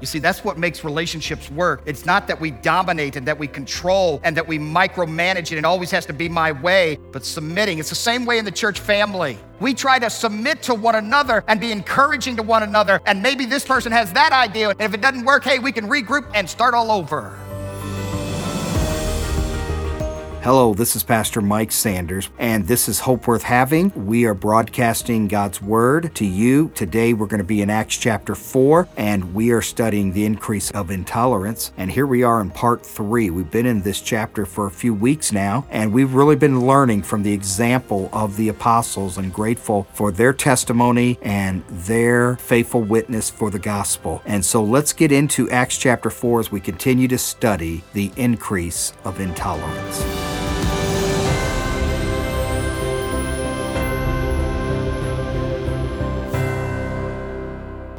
You see, that's what makes relationships work. It's not that we dominate and that we control and that we micromanage it and it always has to be my way, but submitting. It's the same way in the church family. We try to submit to one another and be encouraging to one another. And maybe this person has that idea. And if it doesn't work, hey, we can regroup and start all over. Hello, this is Pastor Mike Sanders, and this is Hope Worth Having. We are broadcasting God's Word to you. Today we're going to be in Acts chapter 4, and we are studying the increase of intolerance. And here we are in part 3. We've been in this chapter for a few weeks now, and we've really been learning from the example of the apostles and grateful for their testimony and their faithful witness for the gospel. And so let's get into Acts chapter 4 as we continue to study the increase of intolerance.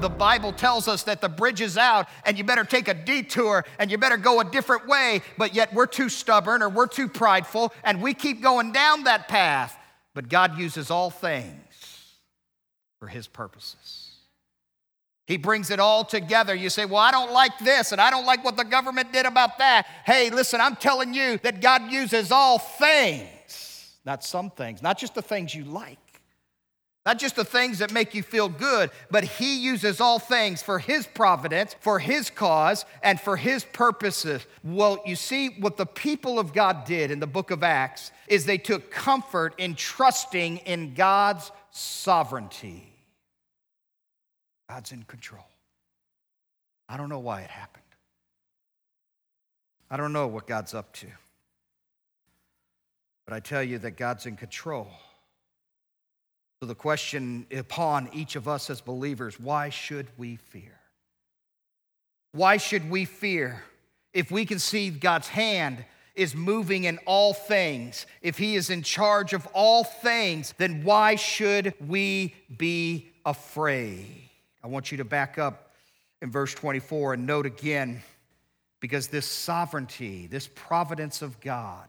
The Bible tells us that the bridge is out and you better take a detour and you better go a different way, but yet we're too stubborn or we're too prideful and we keep going down that path. But God uses all things for His purposes. He brings it all together. You say, Well, I don't like this, and I don't like what the government did about that. Hey, listen, I'm telling you that God uses all things, not some things, not just the things you like. Not just the things that make you feel good, but He uses all things for His providence, for His cause, and for His purposes. Well, you see, what the people of God did in the book of Acts is they took comfort in trusting in God's sovereignty. God's in control. I don't know why it happened. I don't know what God's up to. But I tell you that God's in control. So, the question upon each of us as believers why should we fear? Why should we fear if we can see God's hand is moving in all things? If He is in charge of all things, then why should we be afraid? I want you to back up in verse 24 and note again because this sovereignty, this providence of God,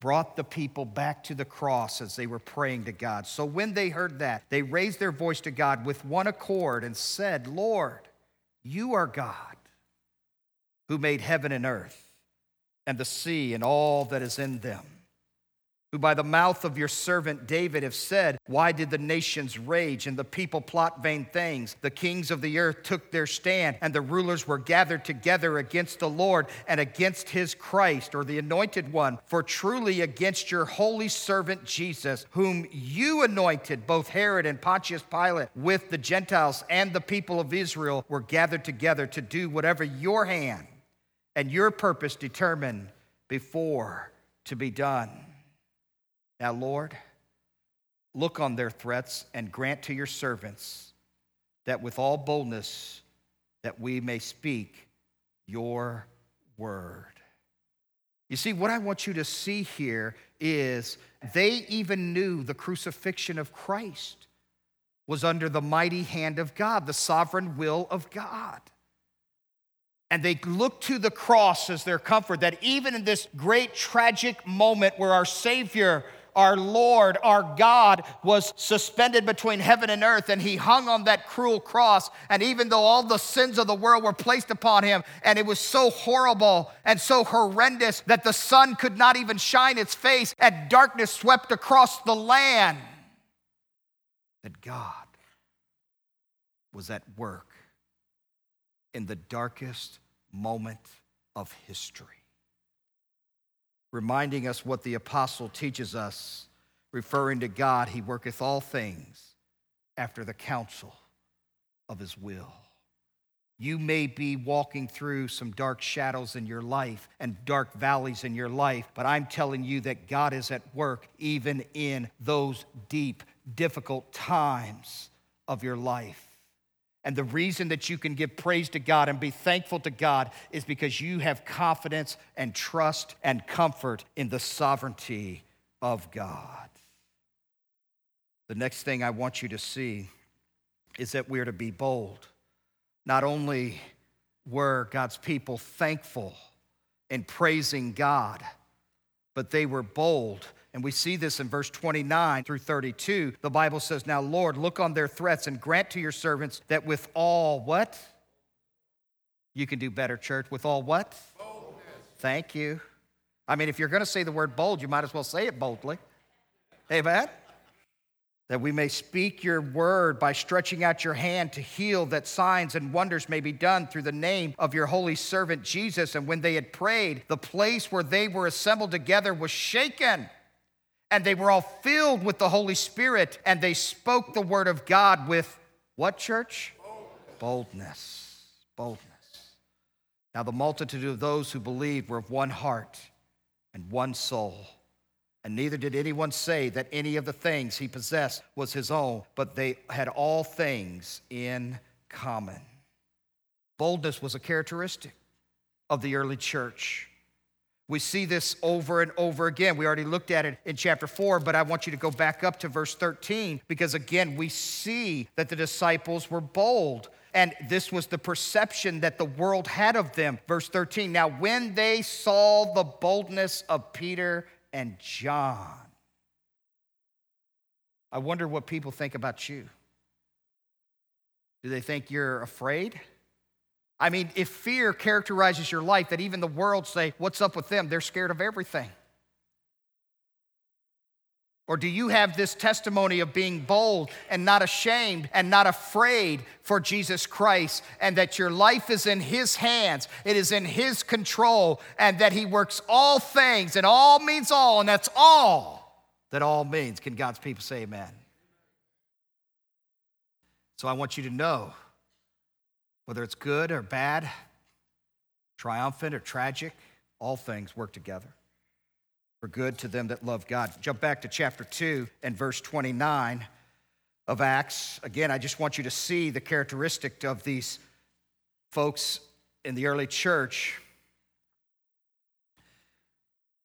brought the people back to the cross as they were praying to God. So when they heard that, they raised their voice to God with one accord and said, Lord, you are God who made heaven and earth and the sea and all that is in them who by the mouth of your servant David have said, Why did the nations rage and the people plot vain things? The kings of the earth took their stand, and the rulers were gathered together against the Lord and against his Christ, or the anointed one. For truly against your holy servant Jesus, whom you anointed, both Herod and Pontius Pilate, with the Gentiles and the people of Israel, were gathered together to do whatever your hand and your purpose determined before to be done. Now, Lord, look on their threats and grant to your servants that with all boldness that we may speak your word. You see, what I want you to see here is they even knew the crucifixion of Christ was under the mighty hand of God, the sovereign will of God. And they looked to the cross as their comfort, that even in this great tragic moment where our Savior our Lord, our God, was suspended between heaven and earth, and he hung on that cruel cross. And even though all the sins of the world were placed upon him, and it was so horrible and so horrendous that the sun could not even shine its face, and darkness swept across the land, that God was at work in the darkest moment of history reminding us what the apostle teaches us, referring to God, he worketh all things after the counsel of his will. You may be walking through some dark shadows in your life and dark valleys in your life, but I'm telling you that God is at work even in those deep, difficult times of your life. And the reason that you can give praise to God and be thankful to God is because you have confidence and trust and comfort in the sovereignty of God. The next thing I want you to see is that we're to be bold. Not only were God's people thankful in praising God, but they were bold and we see this in verse 29 through 32. The Bible says, Now, Lord, look on their threats and grant to your servants that with all what? You can do better, church, with all what? Boldness. Thank you. I mean, if you're going to say the word bold, you might as well say it boldly. Amen? That we may speak your word by stretching out your hand to heal, that signs and wonders may be done through the name of your holy servant Jesus. And when they had prayed, the place where they were assembled together was shaken. And they were all filled with the Holy Spirit, and they spoke the word of God with what, church? Boldness. Boldness. Now, the multitude of those who believed were of one heart and one soul. And neither did anyone say that any of the things he possessed was his own, but they had all things in common. Boldness was a characteristic of the early church. We see this over and over again. We already looked at it in chapter 4, but I want you to go back up to verse 13 because, again, we see that the disciples were bold. And this was the perception that the world had of them. Verse 13 Now, when they saw the boldness of Peter and John, I wonder what people think about you. Do they think you're afraid? I mean, if fear characterizes your life, that even the world say, What's up with them? They're scared of everything. Or do you have this testimony of being bold and not ashamed and not afraid for Jesus Christ and that your life is in His hands, it is in His control, and that He works all things and all means all, and that's all that all means? Can God's people say amen? So I want you to know whether it's good or bad, triumphant or tragic, all things work together for good to them that love God. Jump back to chapter 2 and verse 29 of Acts. Again, I just want you to see the characteristic of these folks in the early church.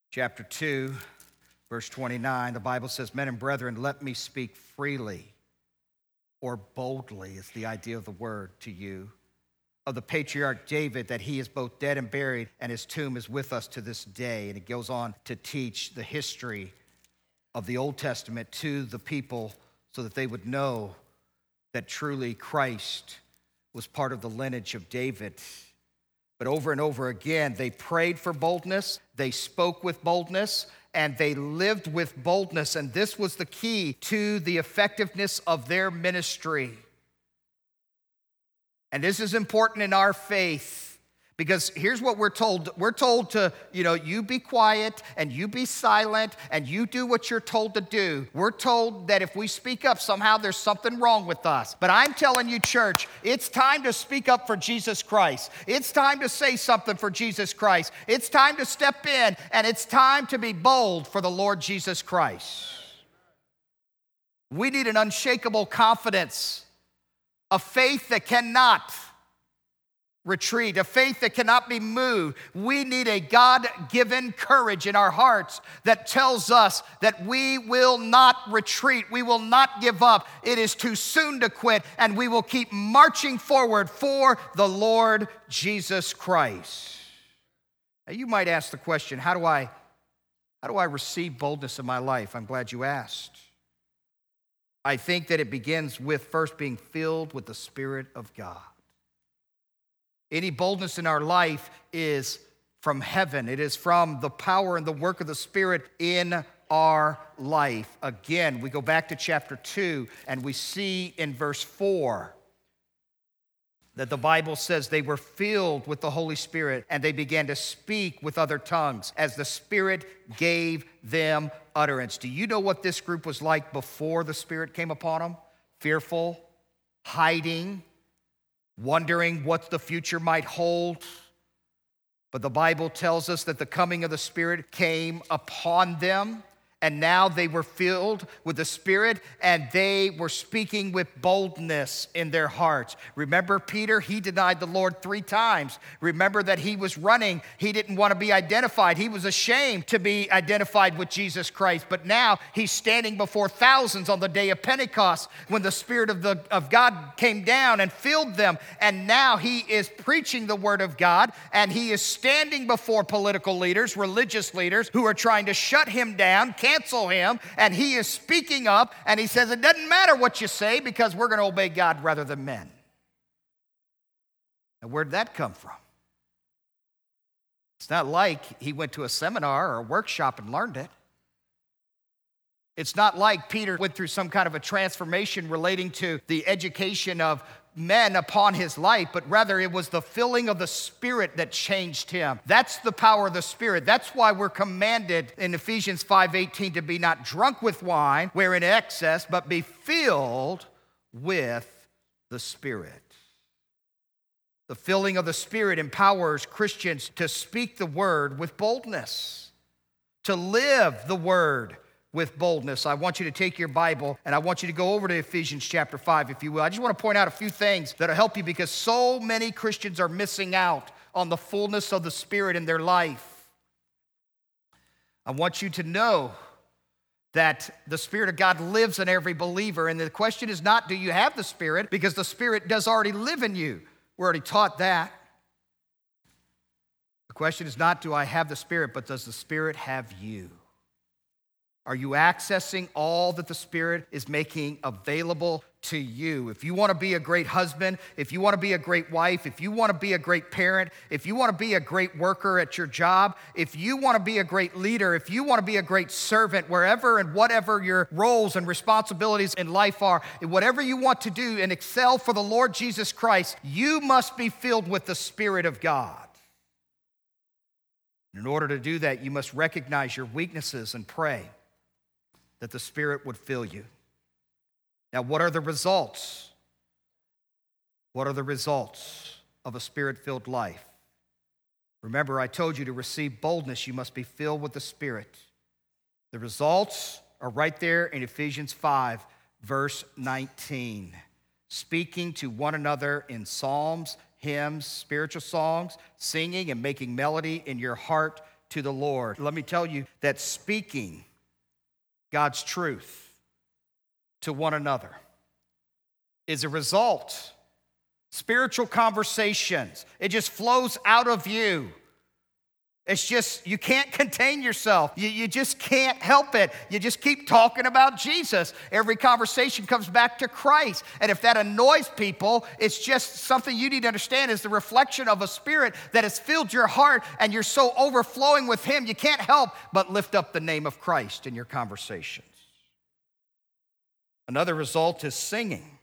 Chapter 2, verse 29, the Bible says, Men and brethren, let me speak freely or boldly, is the idea of the word to you of the patriarch David that he is both dead and buried, and his tomb is with us to this day. And it goes on to teach the history of the Old Testament to the people so that they would know that truly Christ was part of the lineage of David. But over and over again, they prayed for boldness, they spoke with boldness, and they lived with boldness. And this was the key to the effectiveness of their ministry. And this is important in our faith because here's what we're told we're told to, you know, you be quiet and you be silent and you do what you're told to do. We're told that if we speak up, somehow there's something wrong with us. But I'm telling you, church, it's time to speak up for Jesus Christ. It's time to say something for Jesus Christ. It's time to step in and it's time to be bold for the Lord Jesus Christ. We need an unshakable confidence a faith that cannot retreat, a faith that cannot be moved. We need a God given courage in our hearts that tells us that we will not retreat, we will not give up. It is too soon to quit, and we will keep marching forward for the Lord Jesus Christ. Now, you might ask the question how do I, how do I receive boldness in my life? I'm glad you asked. I think that it begins with first being filled with the Spirit of God. Any boldness in our life is from heaven, it is from the power and the work of the Spirit in our life. Again, we go back to chapter 2 and we see in verse 4 that the Bible says they were filled with the Holy Spirit and they began to speak with other tongues as the Spirit gave them utterance. Do you know what this group was like before the Spirit came upon them? Fearful, hiding, wondering what the future might hold. But the Bible tells us that the coming of the Spirit came upon them and now they were filled with the Spirit and they were speaking with boldness in their hearts. Remember Peter? He denied the Lord three times. Remember that he was running. He didn't want to be identified. He was ashamed to be identified with Jesus Christ. But now he's standing before thousands on the day of Pentecost when the Spirit of, the, of God came down and filled them. And now he is preaching the Word of God and he is standing before political leaders, religious leaders who are trying to shut him down, cancel him, and he is speaking up, and he says, It doesn't matter what you say because we're going to obey God rather than men. Now, where'd that come from? It's not like he went to a seminar or a workshop and learned it. It's not like Peter went through some kind of a transformation relating to the education of men upon his life, but rather it was the filling of the Spirit that changed him. That's the power of the Spirit. That's why we're commanded in Ephesians 5:18 to be not drunk with wine, where in excess, but be filled with the Spirit. The filling of the Spirit empowers Christians to speak the word with boldness, to live the word with boldness. I want you to take your Bible and I want you to go over to Ephesians chapter 5, if you will. I just want to point out a few things that'll help you because so many Christians are missing out on the fullness of the Spirit in their life. I want you to know that the Spirit of God lives in every believer. And the question is not, do you have the Spirit? Because the Spirit does already live in you. We're already taught that. The question is not, do I have the Spirit, but does the Spirit have you? Are you accessing all that the Spirit is making available to you? If you want to be a great husband, if you want to be a great wife, if you want to be a great parent, if you want to be a great worker at your job, if you want to be a great leader, if you want to be a great servant, wherever and whatever your roles and responsibilities in life are, whatever you want to do and excel for the Lord Jesus Christ, you must be filled with the Spirit of God. In order to do that, you must recognize your weaknesses and pray that the Spirit would fill you. Now, what are the results? What are the results of a spirit filled life? Remember, I told you to receive boldness, you must be filled with the Spirit. The results are right there in Ephesians 5, verse 19. Speaking to one another in psalms, hymns, spiritual songs, singing and making melody in your heart to the Lord. Let me tell you that speaking God's truth to one another is a result. Spiritual conversations, it just flows out of you. It's just, you can't contain yourself. You, you just can't help it. You just keep talking about Jesus. Every conversation comes back to Christ. And if that annoys people, it's just something you need to understand is the reflection of a spirit that has filled your heart and you're so overflowing with Him, you can't help but lift up the name of Christ in your conversations. Another result is singing.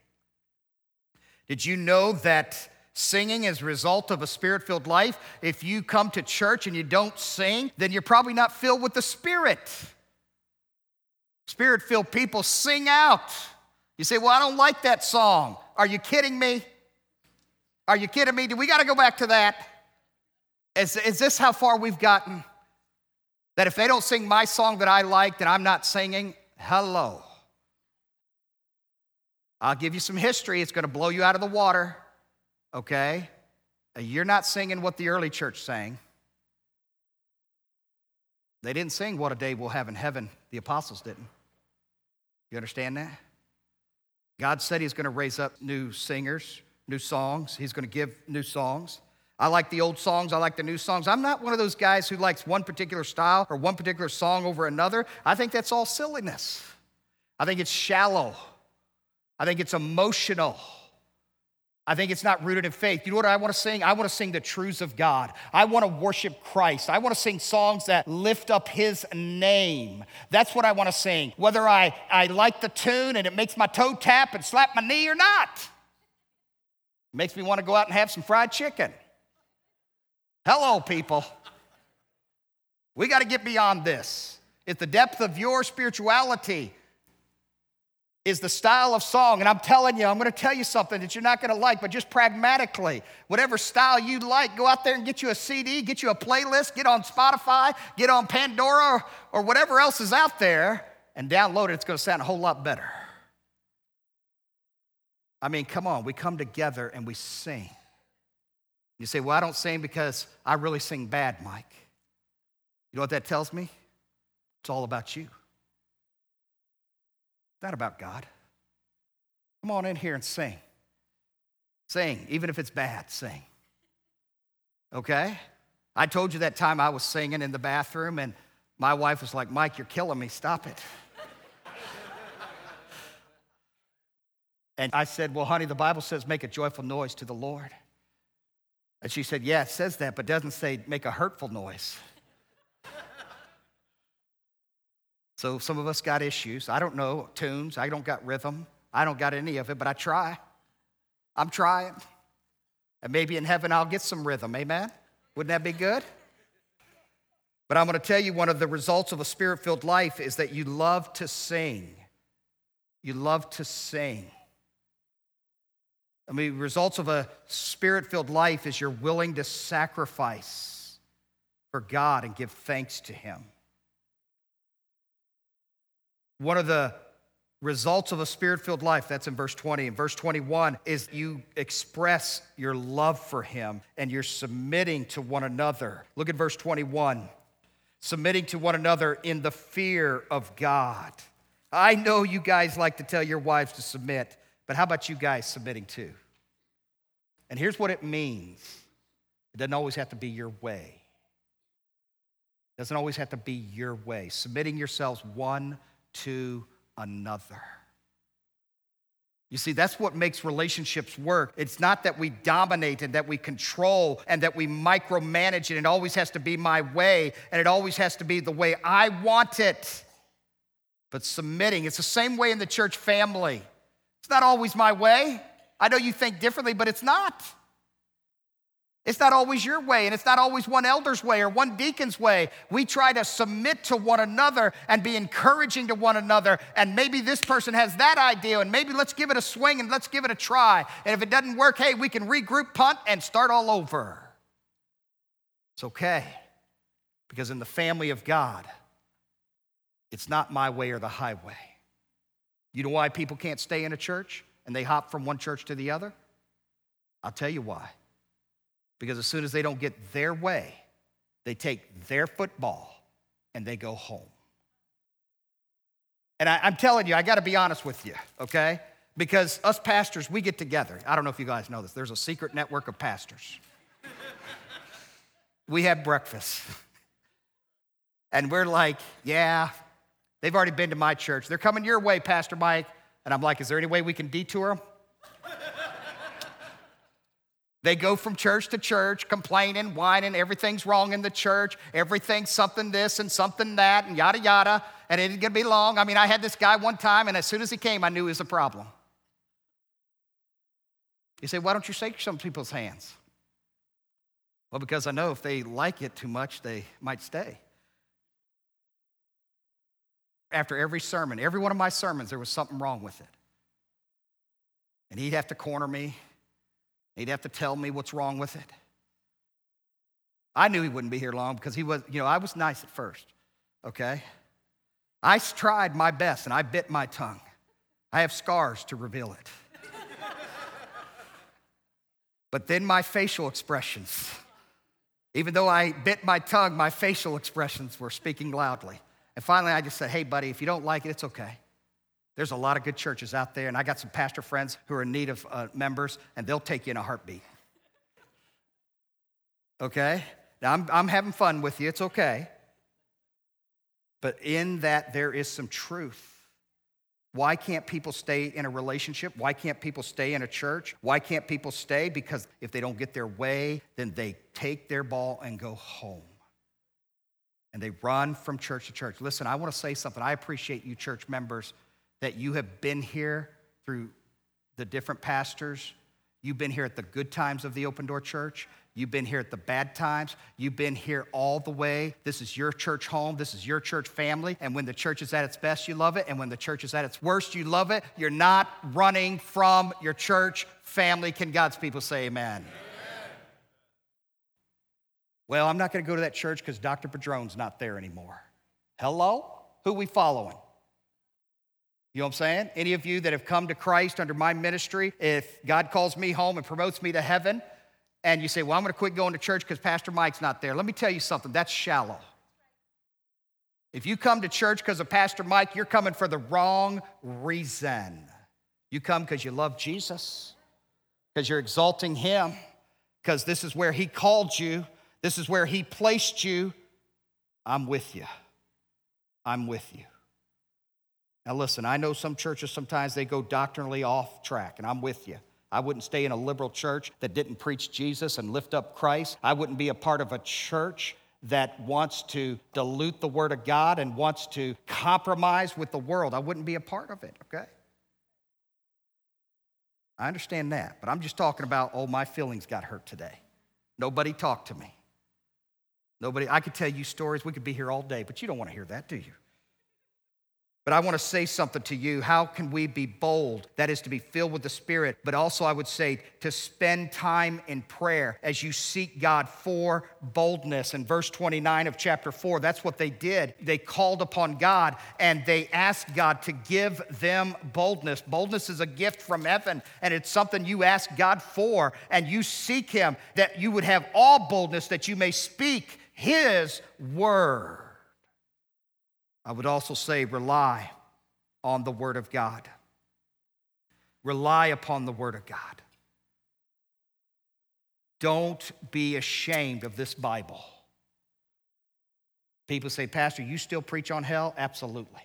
Did you know that Singing is a result of a spirit filled life. If you come to church and you don't sing, then you're probably not filled with the Spirit. Spirit filled people sing out. You say, Well, I don't like that song. Are you kidding me? Are you kidding me? Do we got to go back to that? Is, is this how far we've gotten? That if they don't sing my song that I like, then I'm not singing? Hello. I'll give you some history. It's going to blow you out of the water okay? Uh, you're not singing what the early church sang. They didn't sing What a Day We'll Have in Heaven. The apostles didn't. You understand that? God said He's going to raise up new singers, new songs. He's going to give new songs. I like the old songs, I like the new songs. I'm not one of those guys who likes one particular style or one particular song over another. I think that's all silliness. I think it's shallow. I think it's emotional. I think it's not rooted in faith. You know what I want to sing? I want to sing the truths of God. I want to worship Christ. I want to sing songs that lift up his name. That's what I want to sing. Whether I, I like the tune and it makes my toe tap and slap my knee or not. It makes me want to go out and have some fried chicken. Hello, people. We got to get beyond this. If the depth of your spirituality is the style of song. And I'm telling you, I'm going to tell you something that you're not going to like, but just pragmatically, whatever style you like, go out there and get you a CD, get you a playlist, get on Spotify, get on Pandora, or, whatever else is out there, and download it. It's going to sound a whole lot better. I mean, come on, we come together and we sing. You say, Well, I don't sing because I really sing bad, Mike. You know what that tells me? It's all about you not about God. Come on in here and sing. Sing, even if it's bad, sing. Okay? I told you that time I was singing in the bathroom, and my wife was like, Mike, you're killing me. Stop it. and I said, Well, honey, the Bible says make a joyful noise to the Lord. And she said, Yeah, it says that, but doesn't say make a hurtful noise. So some of us got issues. I don't know tunes, I don't got rhythm, I don't got any of it, but I try. I'm trying. And maybe in heaven I'll get some rhythm. Amen? Wouldn't that be good? But I'm going to tell you one of the results of a spirit filled life is that you love to sing. You love to sing. I mean, results of a spirit filled life is you're willing to sacrifice for God and give thanks to Him. One of the results of a spirit filled life, that's in verse 20. In verse 21 is you express your love for Him and you're submitting to one another. Look at verse 21 submitting to one another in the fear of God. I know you guys like to tell your wives to submit, but how about you guys submitting too? And here's what it means it doesn't always have to be your way. It doesn't always have to be your way. Submitting yourselves one to another. You see, that's what makes relationships work. It's not that we dominate and that we control and that we micromanage it. It always has to be my way and it always has to be the way I want it. But submitting, it's the same way in the church family. It's not always my way. I know you think differently, but it's not. It's not always your way, and it's not always one elder's way or one deacon's way. We try to submit to one another and be encouraging to one another. And maybe this person has that idea, and maybe let's give it a swing and let's give it a try. And if it doesn't work, hey, we can regroup, punt, and start all over. It's okay, because in the family of God, it's not my way or the highway. You know why people can't stay in a church and they hop from one church to the other? I'll tell you why because as soon as they don't get their way, they take their football and they go home. And I, am telling you, I got to be honest with you, okay? Because us pastors, we get together. I don't know if you guys know this. There's a secret network of pastors. we have breakfast. And we're like, yeah, they've already been to my church. They're coming your way, Pastor Mike. And I'm like, is there any way we can detour them? They go from church to church complaining, whining, everything's wrong in the church, everything's something this and something that, and yada yada, and it ain't gonna be long. I mean, I had this guy one time, and as soon as he came, I knew he was a problem. You say, why don't you shake some people's hands? Well, because I know if they like it too much, they might stay. After every sermon, every one of my sermons, there was something wrong with it. And he'd have to corner me, He'd have to tell me what's wrong with it. I knew he wouldn't be here long because he was, you know, I was nice at first, okay? I tried my best and I bit my tongue. I have scars to reveal it. but then my facial expressions, even though I bit my tongue, my facial expressions were speaking loudly. And finally, I just said, hey, buddy, if you don't like it, it's okay. There's a lot of good churches out there, and I got some pastor friends who are in need of uh, members, and they'll take you in a heartbeat. Okay? Now, I'm, I'm having fun with you, it's okay. But in that, there is some truth. Why can't people stay in a relationship? Why can't people stay in a church? Why can't people stay? Because if they don't get their way, then they take their ball and go home. And they run from church to church. Listen, I want to say something. I appreciate you, church members that you have been here through the different pastors. You've been here at the good times of the Open Door Church. You've been here at the bad times. You've been here all the way. This is your church home. This is your church family. And when the church is at its best, you love it. And when the church is at its worst, you love it. You're not running from your church family. Can God's people say amen? amen. Well, I'm not going to go to that church because Dr. Padron's not there anymore. Hello? Who we following? You know what I'm saying? Any of you that have come to Christ under my ministry, if God calls me home and promotes me to heaven, and you say, Well, I'm going to quit going to church because Pastor Mike's not there, let me tell you something that's shallow. If you come to church because of Pastor Mike, you're coming for the wrong reason. You come because you love Jesus, because you're exalting Him, because this is where He called you, this is where He placed you. I'm with you. I'm with you. Now, listen, I know some churches sometimes they go doctrinally off track, and I'm with you. I wouldn't stay in a liberal church that didn't preach Jesus and lift up Christ. I wouldn't be a part of a church that wants to dilute the Word of God and wants to compromise with the world. I wouldn't be a part of it, okay? I understand that, but I'm just talking about, oh, my feelings got hurt today. Nobody talked to me. Nobody, I could tell you stories. We could be here all day, but you don't want to hear that, do you? But I want to say something to you. How can we be bold? That is to be filled with the Spirit, but also I would say to spend time in prayer as you seek God for boldness. In verse 29 of chapter 4, that's what they did. They called upon God and they asked God to give them boldness. Boldness is a gift from heaven, and it's something you ask God for, and you seek Him that you would have all boldness that you may speak His word. I would also say rely on the Word of God. Rely upon the Word of God. Don't be ashamed of this Bible. People say, Pastor, you still preach on hell? Absolutely.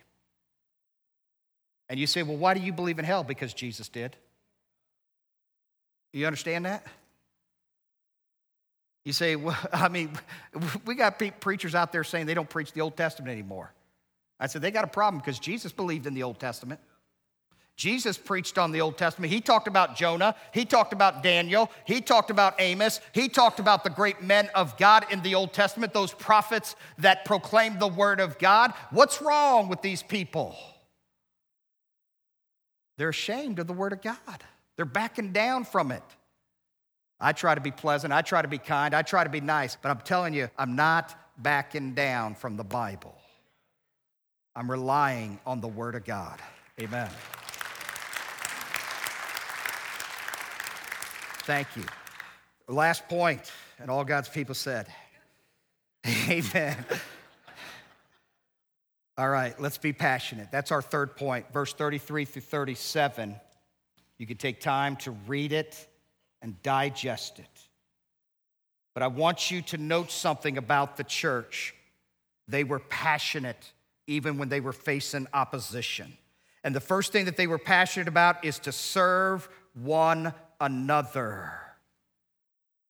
And you say, well, why do you believe in hell? Because Jesus did. You understand that? You say, well, I mean, we got preachers out there saying they don't preach the Old Testament anymore. I said, they got a problem because Jesus believed in the Old Testament. Jesus preached on the Old Testament. He talked about Jonah. He talked about Daniel. He talked about Amos. He talked about the great men of God in the Old Testament, those prophets that proclaimed the word of God. What's wrong with these people? They're ashamed of the word of God, they're backing down from it. I try to be pleasant. I try to be kind. I try to be nice. But I'm telling you, I'm not backing down from the Bible. I'm relying on the Word of God. Amen. Thank you. Last point, and all God's people said, Amen. All right, let's be passionate. That's our third point, verse 33 through 37. You can take time to read it and digest it. But I want you to note something about the church. They were passionate even when they were facing opposition. And the first thing that they were passionate about is to serve one another.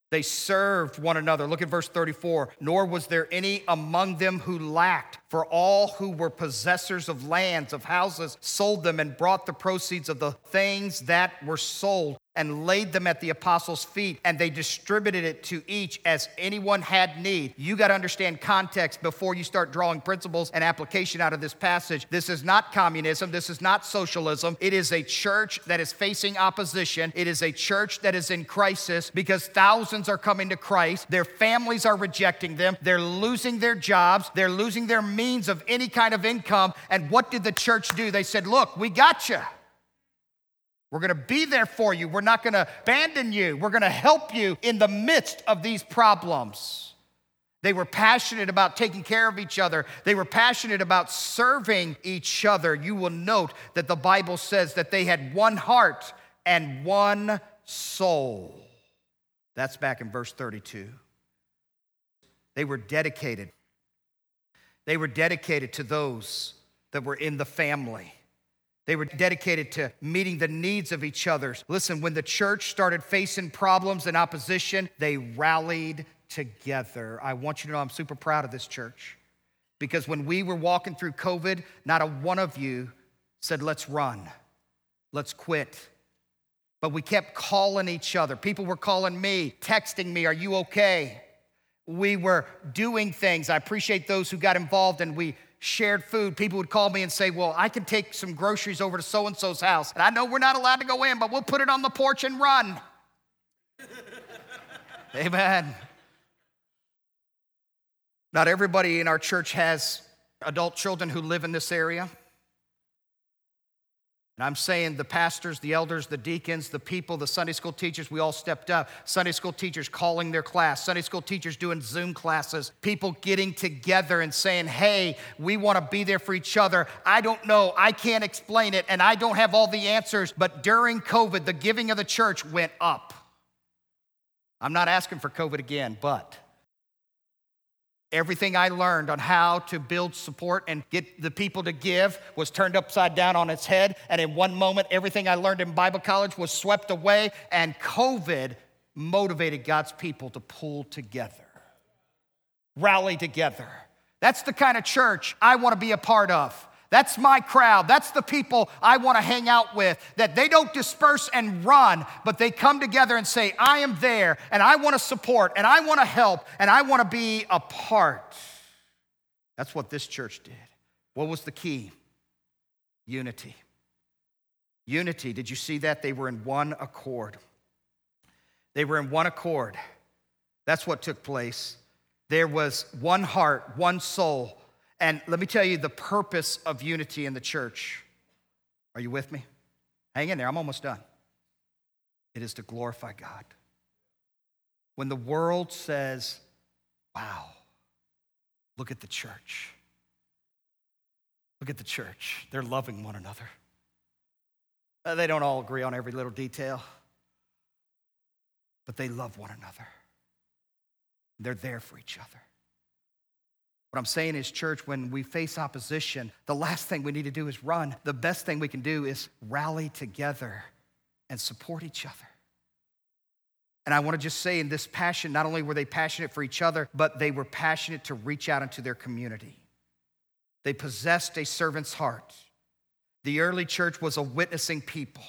They served one another. Look at verse 34. Nor was there any among them who lacked, for all who were possessors of lands, of houses, sold them and brought the proceeds of the things that were sold and laid them at the apostles' feet, and they distributed it to each as anyone had need. You got to understand context before you start drawing principles and application out of this passage. This is not communism, this is not socialism. It is a church that is facing opposition, it is a church that is in crisis because thousands are coming to Christ. Their families are rejecting them, they're losing their jobs, they're losing their means of any kind of income. And what did the church do? They said, Look, we got you. We're going to be there for you. We're not going to abandon you. We're going to help you in the midst of these problems. They were passionate about taking care of each other. They were passionate about serving each other. You will note that the Bible says that they had one heart and one soul. That's back in verse 32. They were dedicated. They were dedicated to those that were in the family. They were dedicated to meeting the needs of each other. Listen, when the church started facing problems and opposition, they rallied together. I want you to know I'm super proud of this church because when we were walking through COVID, not a one of you said, let's run, let's quit. But we kept calling each other. People were calling me, texting me, Are you okay? We were doing things. I appreciate those who got involved and we shared food, people would call me and say, Well, I can take some groceries over to so and so's house. And I know we're not allowed to go in, but we'll put it on the porch and run. Amen. Not everybody in our church has adult children who live in this area. And I'm saying the pastors, the elders, the deacons, the people, the Sunday school teachers, we all stepped up. Sunday school teachers calling their class, Sunday school teachers doing Zoom classes, people getting together and saying, hey, we want to be there for each other. I don't know, I can't explain it, and I don't have all the answers, but during COVID, the giving of the church went up. I'm not asking for COVID again, but Everything I learned on how to build support and get the people to give was turned upside down on its head. And in one moment, everything I learned in Bible college was swept away. And COVID motivated God's people to pull together, rally together. That's the kind of church I want to be a part of. That's my crowd. That's the people I want to hang out with. That they don't disperse and run, but they come together and say, I am there and I want to support and I want to help and I want to be a part. That's what this church did. What was the key? Unity. Unity. Did you see that? They were in one accord. They were in one accord. That's what took place. There was one heart, one soul, and let me tell you the purpose of unity in the church. Are you with me? Hang in there, I'm almost done. It is to glorify God. When the world says, wow, look at the church. Look at the church. They're loving one another. Uh, they don't all agree on every little detail, but they love one another. They're there for each other. What I'm saying is, church, when we face opposition, the last thing we need to do is run. The best thing we can do is rally together and support each other. And I want to just say, in this passion, not only were they passionate for each other, but they were passionate to reach out into their community. They possessed a servant's heart. The early church was a witnessing people.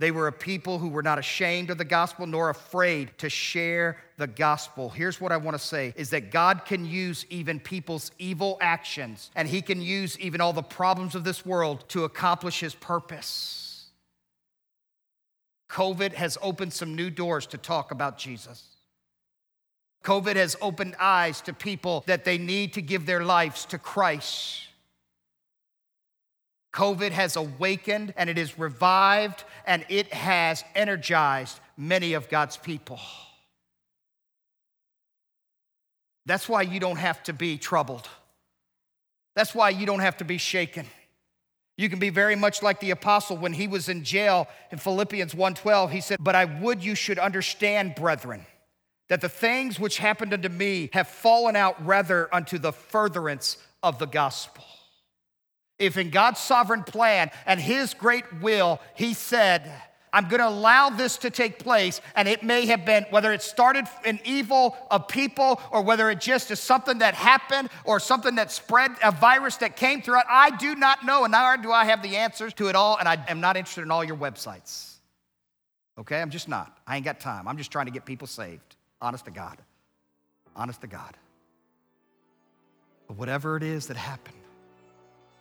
They were a people who were not ashamed of the gospel nor afraid to share the gospel. Here's what I want to say is that God can use even people's evil actions and he can use even all the problems of this world to accomplish his purpose. COVID has opened some new doors to talk about Jesus. COVID has opened eyes to people that they need to give their lives to Christ. COVID has awakened and it has revived and it has energized many of God's people. That's why you don't have to be troubled. That's why you don't have to be shaken. You can be very much like the apostle when he was in jail in Philippians 1:12 he said, "But I would you should understand, brethren, that the things which happened unto me have fallen out rather unto the furtherance of the gospel." If in God's sovereign plan and His great will, He said, I'm going to allow this to take place, and it may have been whether it started in evil of people or whether it just is something that happened or something that spread a virus that came through it. I do not know, and nor do I have the answers to it all, and I am not interested in all your websites. Okay, I'm just not. I ain't got time. I'm just trying to get people saved. Honest to God. Honest to God. But whatever it is that happened,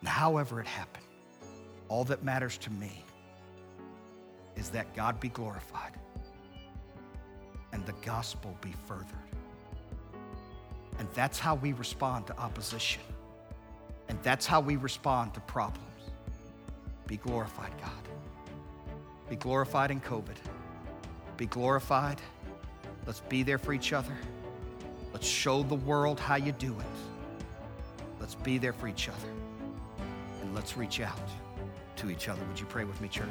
and however it happened, all that matters to me is that God be glorified and the gospel be furthered. And that's how we respond to opposition. And that's how we respond to problems. Be glorified, God. Be glorified in COVID. Be glorified. Let's be there for each other. Let's show the world how you do it. Let's be there for each other let's reach out to each other. Would you pray with me, church?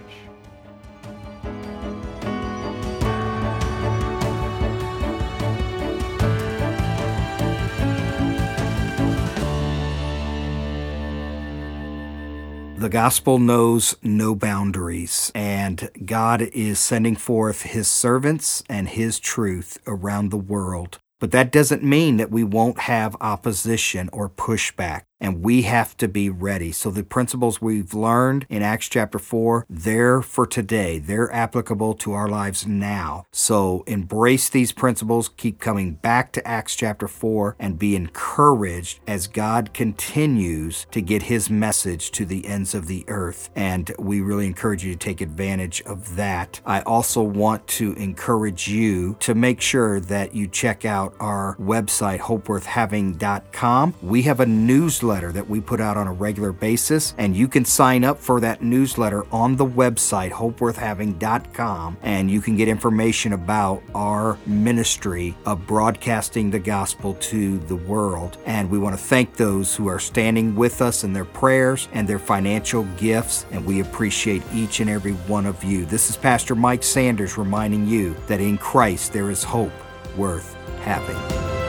The gospel knows no boundaries, and God is sending forth his servants and his truth around the world. But that doesn't mean that we won't have opposition or pushback and we have to be ready. So the principles we've learned in Acts chapter 4, they're for today. They're applicable to our lives now. So embrace these principles, keep coming back to Acts chapter 4 and be encouraged as God continues to get his message to the ends of the earth. And we really encourage you to take advantage of that. I also want to encourage you to make sure that you check out our website hopeworthhaving.com. We have a newsletter newsletter that we put out on a regular basis, and you can sign up for that newsletter on the website, hopeworthhaving.com, and you can get information about our ministry of broadcasting the gospel to the world. And we want to thank those who are standing with us in their prayers and their financial gifts, and we appreciate each and every one of you. This is Pastor Mike Sanders reminding you that in Christ there is hope worth having.